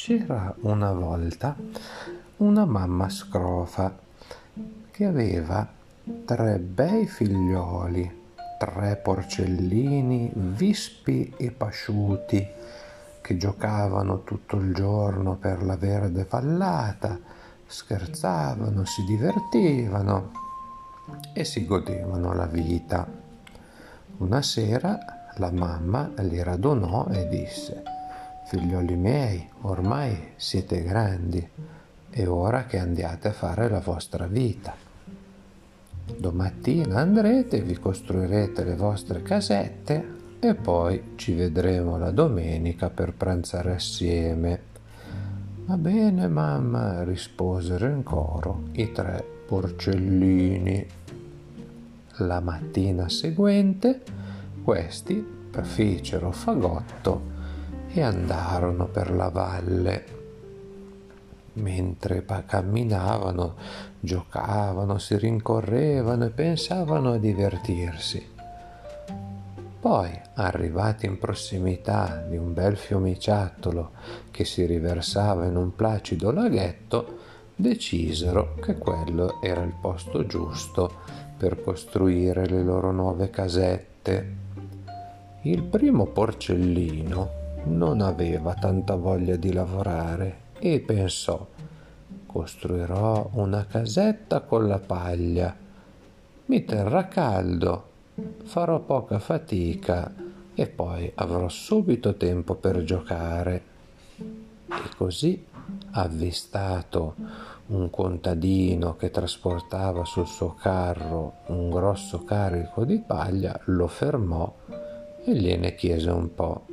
C'era una volta una mamma scrofa che aveva tre bei figlioli, tre porcellini vispi e pasciuti che giocavano tutto il giorno per la verde vallata, scherzavano, si divertivano e si godevano la vita. Una sera la mamma li radunò e disse Figlioli miei, ormai siete grandi, è ora che andiate a fare la vostra vita. Domattina andrete, vi costruirete le vostre casette e poi ci vedremo la domenica per pranzare assieme. Va bene, mamma, risposero in coro i tre porcellini. La mattina seguente questi fecero fagotto e andarono per la valle. Mentre camminavano, giocavano, si rincorrevano e pensavano a divertirsi. Poi, arrivati in prossimità di un bel fiumiciattolo che si riversava in un placido laghetto, decisero che quello era il posto giusto per costruire le loro nuove casette. Il primo porcellino non aveva tanta voglia di lavorare e pensò costruirò una casetta con la paglia, mi terrà caldo, farò poca fatica e poi avrò subito tempo per giocare. E così, avvistato un contadino che trasportava sul suo carro un grosso carico di paglia, lo fermò e gliene chiese un po'.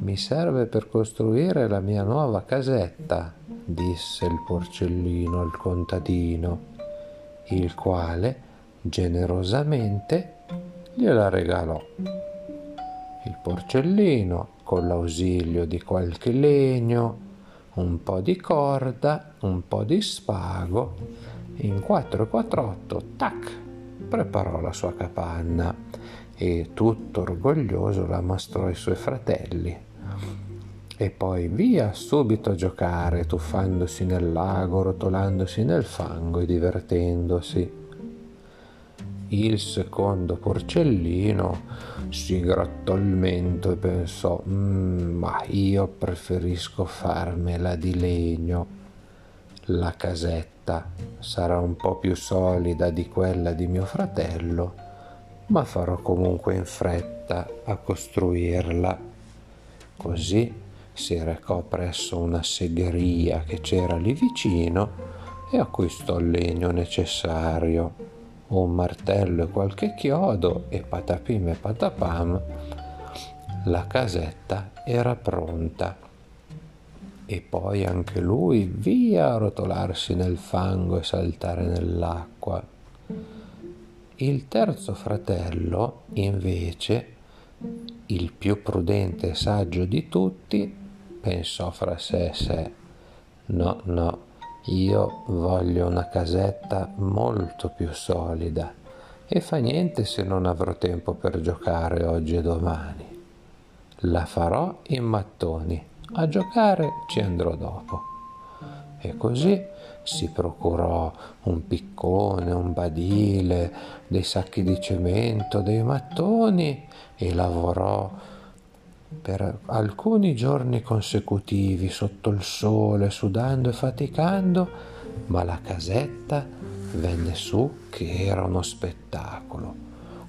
Mi serve per costruire la mia nuova casetta, disse il porcellino al contadino, il quale generosamente gliela regalò. Il porcellino, con l'ausilio di qualche legno, un po' di corda, un po' di spago, in 448, tac, preparò la sua capanna e tutto orgoglioso la mostrò ai suoi fratelli. E poi via subito a giocare, tuffandosi nel lago, rotolandosi nel fango e divertendosi. Il secondo porcellino si grattò il mento e pensò, mm, ma io preferisco farmela di legno. La casetta sarà un po' più solida di quella di mio fratello, ma farò comunque in fretta a costruirla. Così si recò presso una segheria che c'era lì vicino e acquistò il legno necessario un martello e qualche chiodo e patapim e patapam, la casetta era pronta. E poi anche lui via a rotolarsi nel fango e saltare nell'acqua. Il terzo fratello, invece, il più prudente e saggio di tutti, pensò fra sé e sé, no, no, io voglio una casetta molto più solida e fa niente se non avrò tempo per giocare oggi e domani. La farò in mattoni, a giocare ci andrò dopo. E così si procurò un piccone, un badile, dei sacchi di cemento, dei mattoni e lavorò per alcuni giorni consecutivi sotto il sole, sudando e faticando, ma la casetta venne su che era uno spettacolo,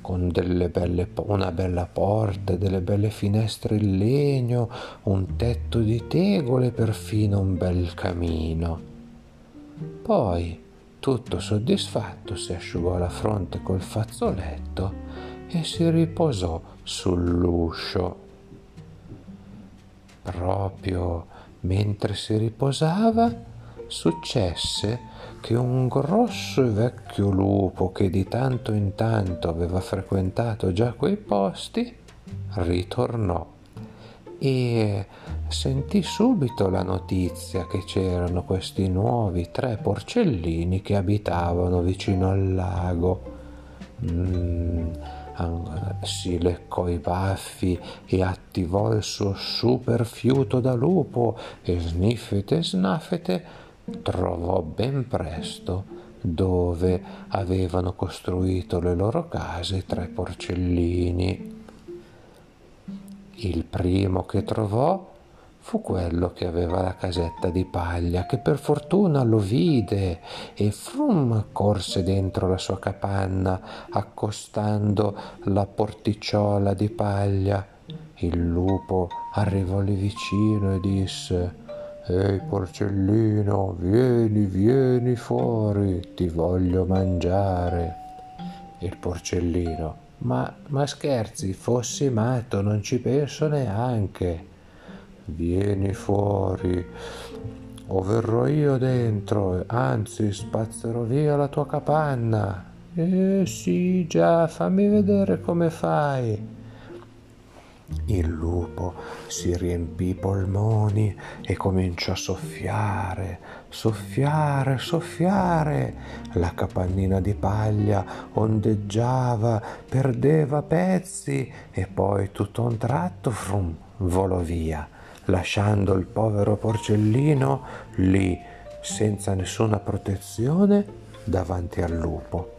con belle, una bella porta, delle belle finestre in legno, un tetto di tegole perfino un bel camino. Poi, tutto soddisfatto, si asciugò la fronte col fazzoletto e si riposò sull'uscio Proprio mentre si riposava, successe che un grosso e vecchio lupo che di tanto in tanto aveva frequentato già quei posti, ritornò e sentì subito la notizia che c'erano questi nuovi tre porcellini che abitavano vicino al lago. Mm, si leccò i baffi e attivò il suo super fiuto da lupo e sniffete snaffete trovò ben presto dove avevano costruito le loro case tre porcellini. Il primo che trovò fu quello che aveva la casetta di paglia, che per fortuna lo vide e frum corse dentro la sua capanna, accostando la porticciola di paglia. Il lupo arrivò lì vicino e disse Ehi porcellino, vieni, vieni fuori, ti voglio mangiare. Il porcellino, ma, ma scherzi, fossi matto, non ci penso neanche. Vieni fuori, o verrò io dentro, anzi spazzerò via la tua capanna. Eh sì, già, fammi vedere come fai. Il lupo si riempì i polmoni e cominciò a soffiare, soffiare, soffiare. La capannina di paglia ondeggiava, perdeva pezzi e poi tutto a un tratto frum, volò via, lasciando il povero porcellino lì, senza nessuna protezione, davanti al lupo.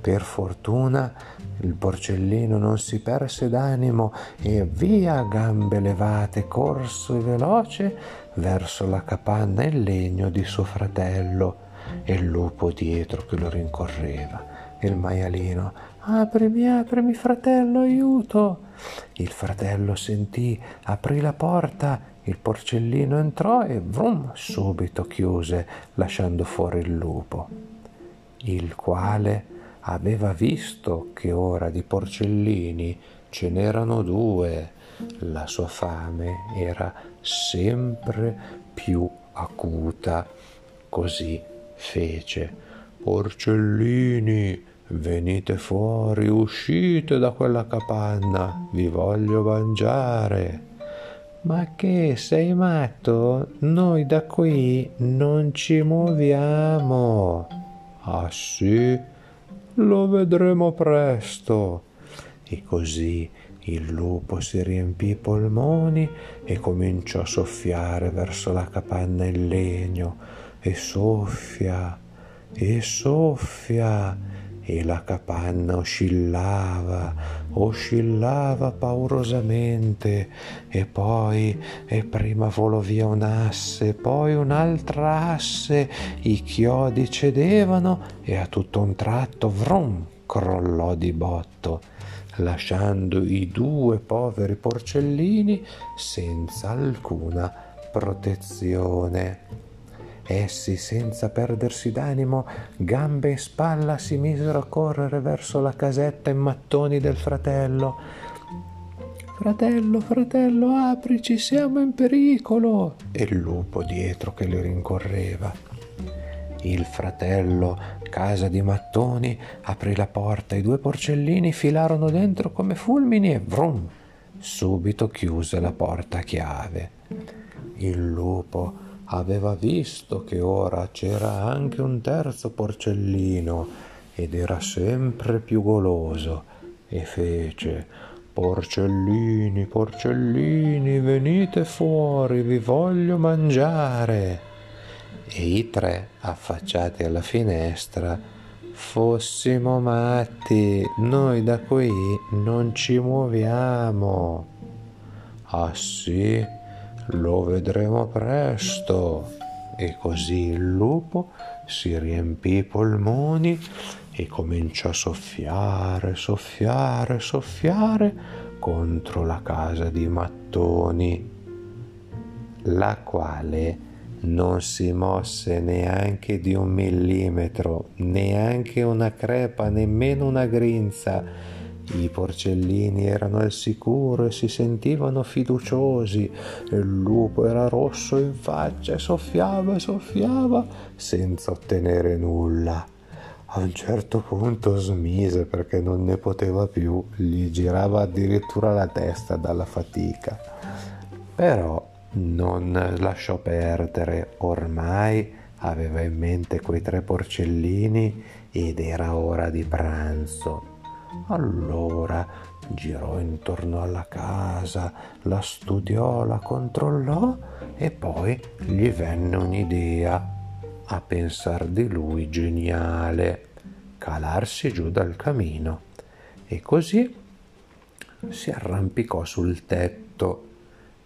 Per fortuna il porcellino non si perse d'animo e via a gambe levate, corso e veloce verso la capanna in legno di suo fratello e il lupo dietro che lo rincorreva. Il maialino, aprimi, aprimi fratello, aiuto! Il fratello sentì, aprì la porta, il porcellino entrò e vrum, subito chiuse, lasciando fuori il lupo, il quale aveva visto che ora di porcellini ce n'erano due. La sua fame era sempre più acuta. Così fece. Porcellini, venite fuori, uscite da quella capanna, vi voglio mangiare. Ma che sei matto? Noi da qui non ci muoviamo. Ah sì? Lo vedremo presto. E così il lupo si riempì i polmoni e cominciò a soffiare verso la capanna in legno e soffia e soffia e la capanna oscillava, oscillava paurosamente e poi e prima volò via un asse, poi un'altra asse, i chiodi cedevano e a tutto un tratto vrum crollò di botto, lasciando i due poveri porcellini senza alcuna protezione. Essi, senza perdersi d'animo, gambe e spalla, si misero a correre verso la casetta in mattoni del fratello. Fratello, fratello, aprici, siamo in pericolo! E il lupo dietro che li rincorreva. Il fratello, casa di mattoni, aprì la porta, i due porcellini filarono dentro come fulmini e vrum! Subito chiuse la porta a chiave. Il lupo aveva visto che ora c'era anche un terzo porcellino ed era sempre più goloso e fece Porcellini, porcellini, venite fuori, vi voglio mangiare. E i tre, affacciati alla finestra, fossimo matti, noi da qui non ci muoviamo. Ah sì? Lo vedremo presto. E così il lupo si riempì i polmoni e cominciò a soffiare, soffiare, soffiare contro la casa di mattoni, la quale non si mosse neanche di un millimetro, neanche una crepa, nemmeno una grinza i porcellini erano al sicuro e si sentivano fiduciosi il lupo era rosso in faccia e soffiava e soffiava senza ottenere nulla. A un certo punto smise perché non ne poteva più, gli girava addirittura la testa dalla fatica. Però non lasciò perdere, ormai aveva in mente quei tre porcellini ed era ora di pranzo Allora girò intorno alla casa, la studiò, la controllò e poi gli venne un'idea. A pensar di lui geniale, calarsi giù dal camino e così si arrampicò sul tetto.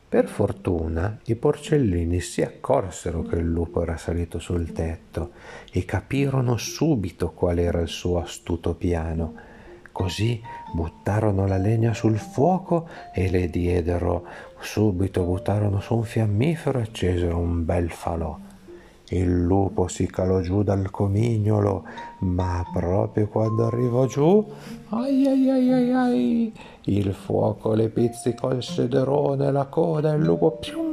Per fortuna i porcellini si accorsero che il lupo era salito sul tetto e capirono subito qual era il suo astuto piano. Così buttarono la legna sul fuoco e le diedero subito, buttarono su un fiammifero e accesero un bel falò. Il lupo si calò giù dal comignolo, ma proprio quando arrivò giù, ai ai ai ai ai, il fuoco le pizzicò il sederone, la coda e il lupo pium,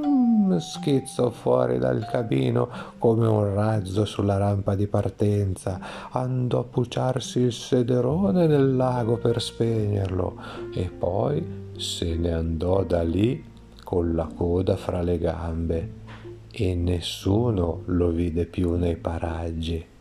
schizzò fuori dal cabino come un razzo sulla rampa di partenza. Andò a puciarsi il sederone nel lago per spegnerlo e poi se ne andò da lì con la coda fra le gambe e nessuno lo vide più nei paraggi.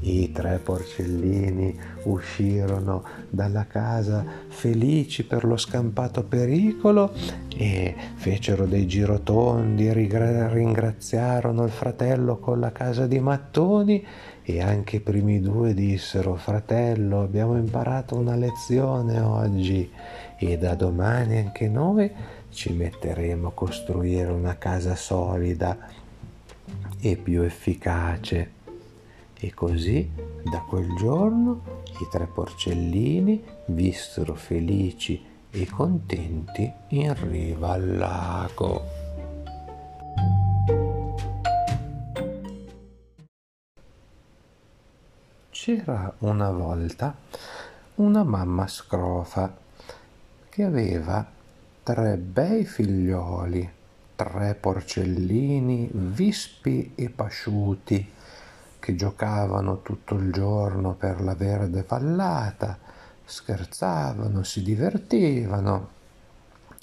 I tre porcellini uscirono dalla casa felici per lo scampato pericolo e fecero dei girotondi, ringraziarono il fratello con la casa di mattoni e anche i primi due dissero fratello abbiamo imparato una lezione oggi e da domani anche noi ci metteremo a costruire una casa solida e più efficace. E così da quel giorno i tre porcellini vissero felici e contenti in riva al lago. C'era una volta una mamma scrofa che aveva tre bei figlioli, tre porcellini vispi e pasciuti, che giocavano tutto il giorno per la verde vallata, scherzavano, si divertivano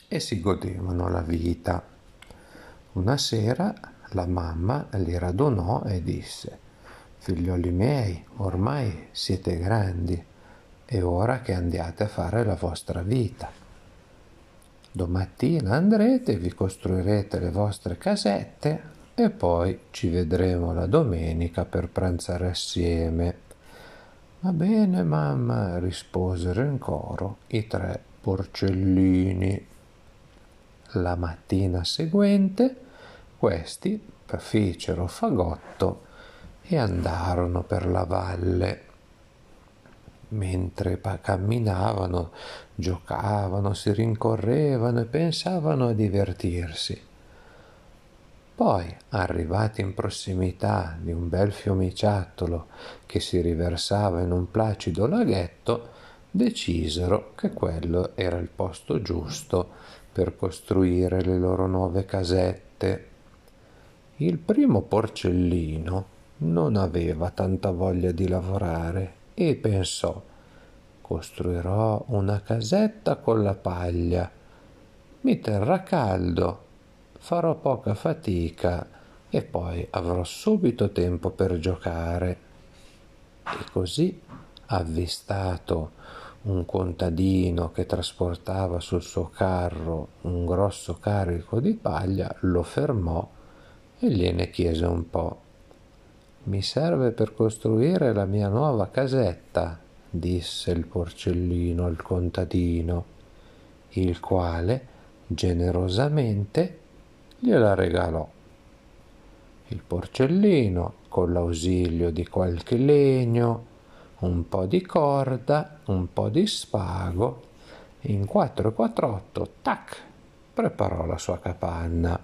e si godevano la vita. Una sera la mamma li radunò e disse Figlioli miei, ormai siete grandi, è ora che andiate a fare la vostra vita. Domattina andrete, vi costruirete le vostre casette e poi ci vedremo la domenica per pranzare assieme. Va bene, mamma, risposero in coro i tre porcellini. La mattina seguente questi fecero fagotto e andarono per la valle mentre camminavano, giocavano, si rincorrevano e pensavano a divertirsi. Poi, arrivati in prossimità di un bel fiumiciattolo che si riversava in un placido laghetto, decisero che quello era il posto giusto per costruire le loro nuove casette. Il primo porcellino non aveva tanta voglia di lavorare e pensò costruirò una casetta con la paglia, mi terrà caldo, farò poca fatica e poi avrò subito tempo per giocare. E così, avvistato un contadino che trasportava sul suo carro un grosso carico di paglia, lo fermò e gliene chiese un po'. Mi serve per costruire la mia nuova casetta, disse il porcellino al contadino, il quale generosamente gliela regalò. Il porcellino, con l'ausilio di qualche legno, un po' di corda, un po' di spago, in 448, tac, preparò la sua capanna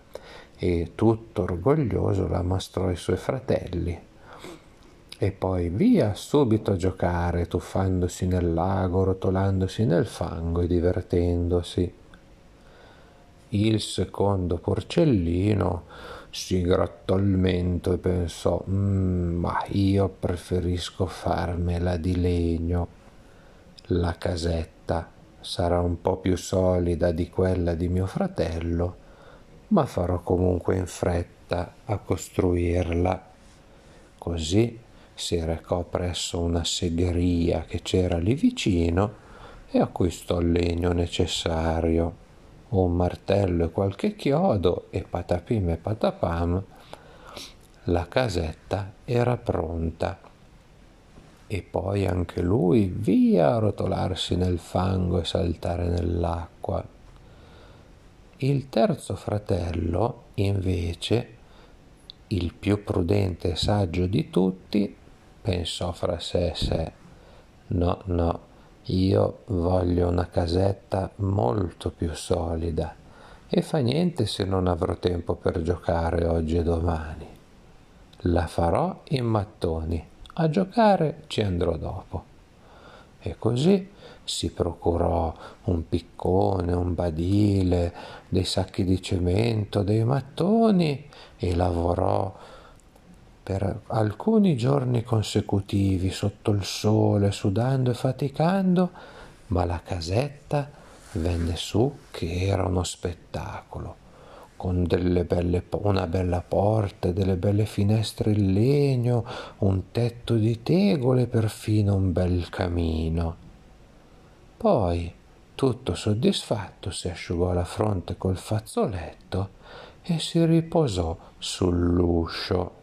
e tutto orgoglioso la mostrò ai suoi fratelli e poi via subito a giocare, tuffandosi nel lago, rotolandosi nel fango e divertendosi. Il secondo porcellino si grattò il mento e pensò mm, ma io preferisco farmela di legno. La casetta sarà un po' più solida di quella di mio fratello, ma farò comunque in fretta a costruirla. Così si recò presso una segheria che c'era lì vicino, e acquistò il legno necessario, un martello e qualche chiodo e patapim e patapam. La casetta era pronta e poi anche lui via a rotolarsi nel fango e saltare nell'acqua. Il terzo fratello, invece, il più prudente e saggio di tutti, pensò fra sé e sé, no, no, io voglio una casetta molto più solida e fa niente se non avrò tempo per giocare oggi e domani. La farò in mattoni, a giocare ci andrò dopo. E così si procurò un piccone, un badile, dei sacchi di cemento, dei mattoni e lavorò per alcuni giorni consecutivi sotto il sole, sudando e faticando, ma la casetta venne su che era uno spettacolo, con belle, una bella porta, delle belle finestre in legno, un tetto di tegole perfino un bel camino. Poi, tutto soddisfatto, si asciugò la fronte col fazzoletto e si riposò sull'uscio.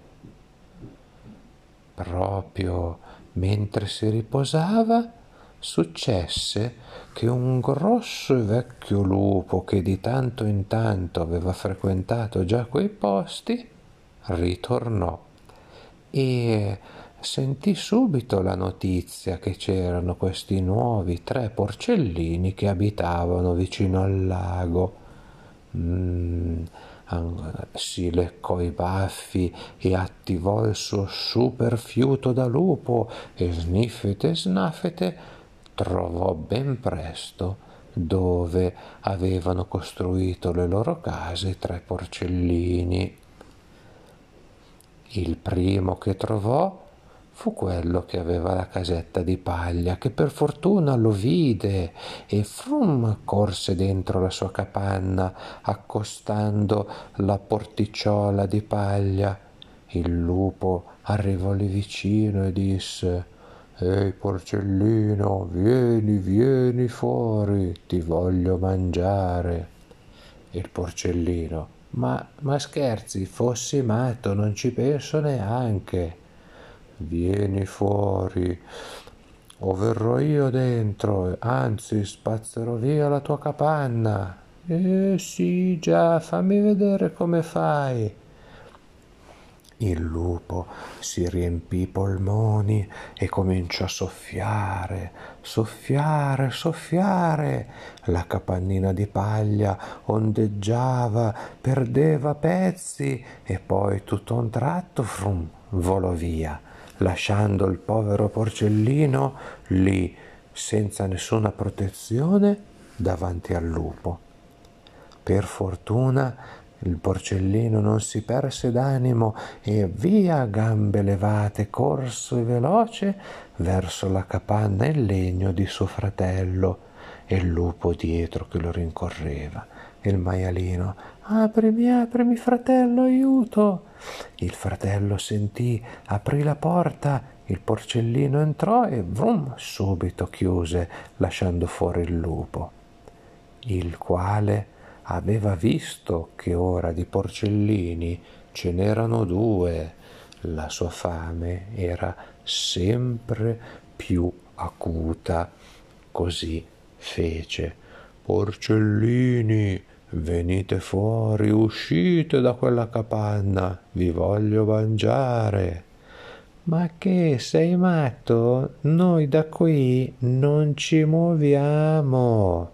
Proprio mentre si riposava, successe che un grosso e vecchio lupo che di tanto in tanto aveva frequentato già quei posti, ritornò e sentì subito la notizia che c'erano questi nuovi tre porcellini che abitavano vicino al lago. Mm, si leccò i baffi e attivò il suo super fiuto da lupo e sniffete snaffete trovò ben presto dove avevano costruito le loro case tre porcellini. Il primo che trovò fu quello che aveva la casetta di paglia, che per fortuna lo vide e frum corse dentro la sua capanna, accostando la porticciola di paglia. Il lupo arrivò lì vicino e disse Ehi porcellino, vieni, vieni fuori, ti voglio mangiare. Il porcellino, ma, ma scherzi, fossi matto, non ci penso neanche vieni fuori o verrò io dentro, anzi spazzerò via la tua capanna. Eh sì, già, fammi vedere come fai. Il lupo si riempì i polmoni e cominciò a soffiare, soffiare, soffiare. La capannina di paglia ondeggiava, perdeva pezzi e poi tutto un tratto frum, volò via lasciando il povero porcellino lì senza nessuna protezione davanti al lupo. Per fortuna il porcellino non si perse d'animo e via a gambe levate, corso veloce verso la capanna in legno di suo fratello e il lupo dietro che lo rincorreva. Il maialino Aprimi, aprimi, fratello, aiuto. Il fratello sentì, aprì la porta, il porcellino entrò e vrum, subito chiuse, lasciando fuori il lupo, il quale aveva visto che ora di porcellini ce n'erano due. La sua fame era sempre più acuta. Così fece. Porcellini, Venite fuori, uscite da quella capanna, vi voglio mangiare. Ma che sei matto? Noi da qui non ci muoviamo.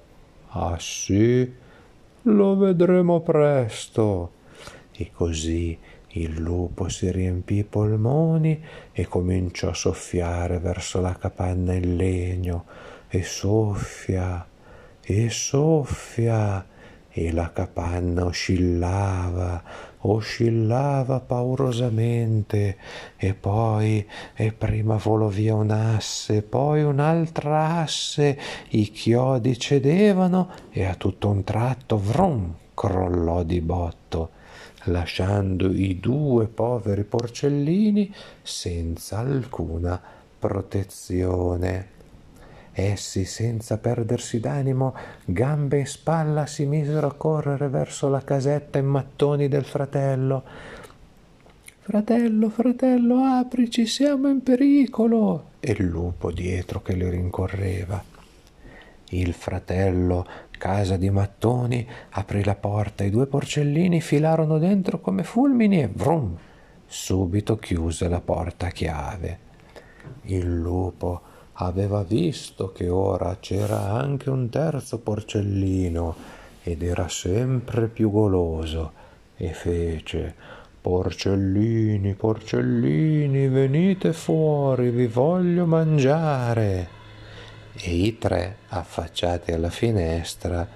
Ah sì? Lo vedremo presto. E così il lupo si riempì i polmoni e cominciò a soffiare verso la capanna in legno e soffia e soffia e la capanna oscillava, oscillava paurosamente e poi e prima volò via un asse, poi un'altra asse, i chiodi cedevano e a tutto un tratto vrum crollò di botto, lasciando i due poveri porcellini senza alcuna protezione. Essi, senza perdersi d'animo, gambe e spalla, si misero a correre verso la casetta in mattoni del fratello. Fratello, fratello, aprici, siamo in pericolo! E il lupo dietro che li rincorreva. Il fratello, casa di mattoni, aprì la porta, i due porcellini filarono dentro come fulmini e vrum! Subito chiuse la porta a chiave. Il lupo aveva visto che ora c'era anche un terzo porcellino ed era sempre più goloso e fece Porcellini, porcellini, venite fuori, vi voglio mangiare. E i tre, affacciati alla finestra,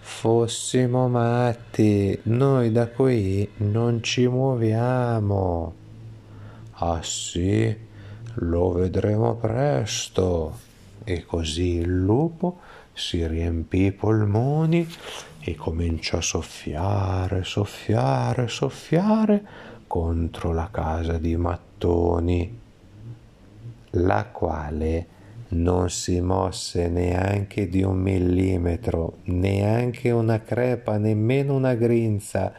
fossimo matti, noi da qui non ci muoviamo. Ah sì, lo vedremo presto. E così il lupo si riempì i polmoni e cominciò a soffiare, soffiare, soffiare contro la casa di mattoni, la quale non si mosse neanche di un millimetro, neanche una crepa, nemmeno una grinza.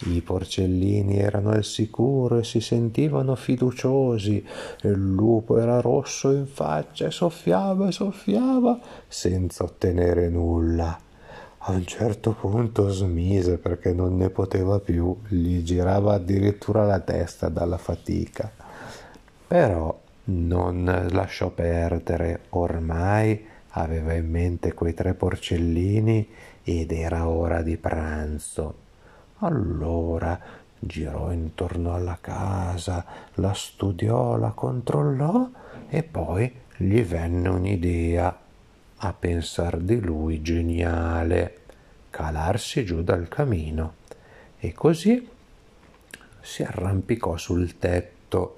I porcellini erano al sicuro e si sentivano fiduciosi. Il lupo era rosso in faccia e soffiava e soffiava senza ottenere nulla. A un certo punto smise perché non ne poteva più, gli girava addirittura la testa dalla fatica. Però non lasciò perdere, ormai aveva in mente quei tre porcellini ed era ora di pranzo. Allora girò intorno alla casa, la studiò, la controllò e poi gli venne un'idea a pensar di lui geniale, calarsi giù dal camino e così si arrampicò sul tetto.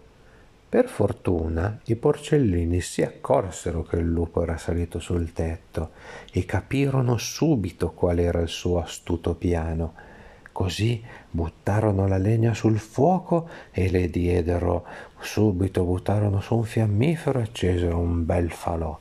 Per fortuna i porcellini si accorsero che il lupo era salito sul tetto e capirono subito qual era il suo astuto piano. Così buttarono la legna sul fuoco e le diedero. Subito buttarono su un fiammifero e accesero un bel falò.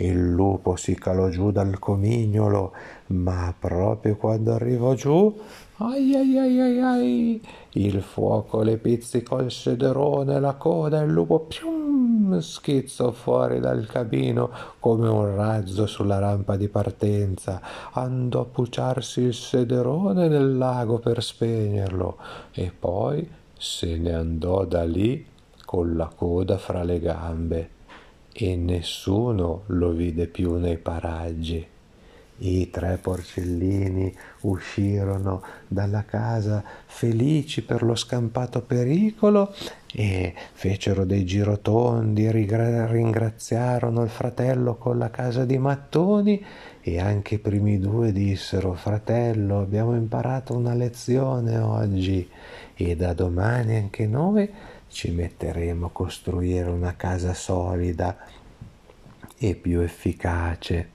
Il lupo si calò giù dal comignolo, ma proprio quando arrivò giù, ai ai ai ai ai, il fuoco le pizzicò il sederone, la coda e il lupo pium, schizzò fuori dal cabino come un razzo sulla rampa di partenza, andò a puciarsi il sederone nel lago per spegnerlo e poi se ne andò da lì con la coda fra le gambe e nessuno lo vide più nei paraggi. I tre porcellini uscirono dalla casa felici per lo scampato pericolo e fecero dei girotondi, ringraziarono il fratello con la casa di mattoni e anche i primi due dissero fratello abbiamo imparato una lezione oggi e da domani anche noi ci metteremo a costruire una casa solida e più efficace.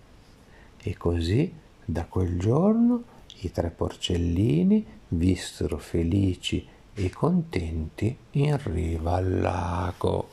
E così da quel giorno i tre porcellini vissero felici e contenti in riva al lago.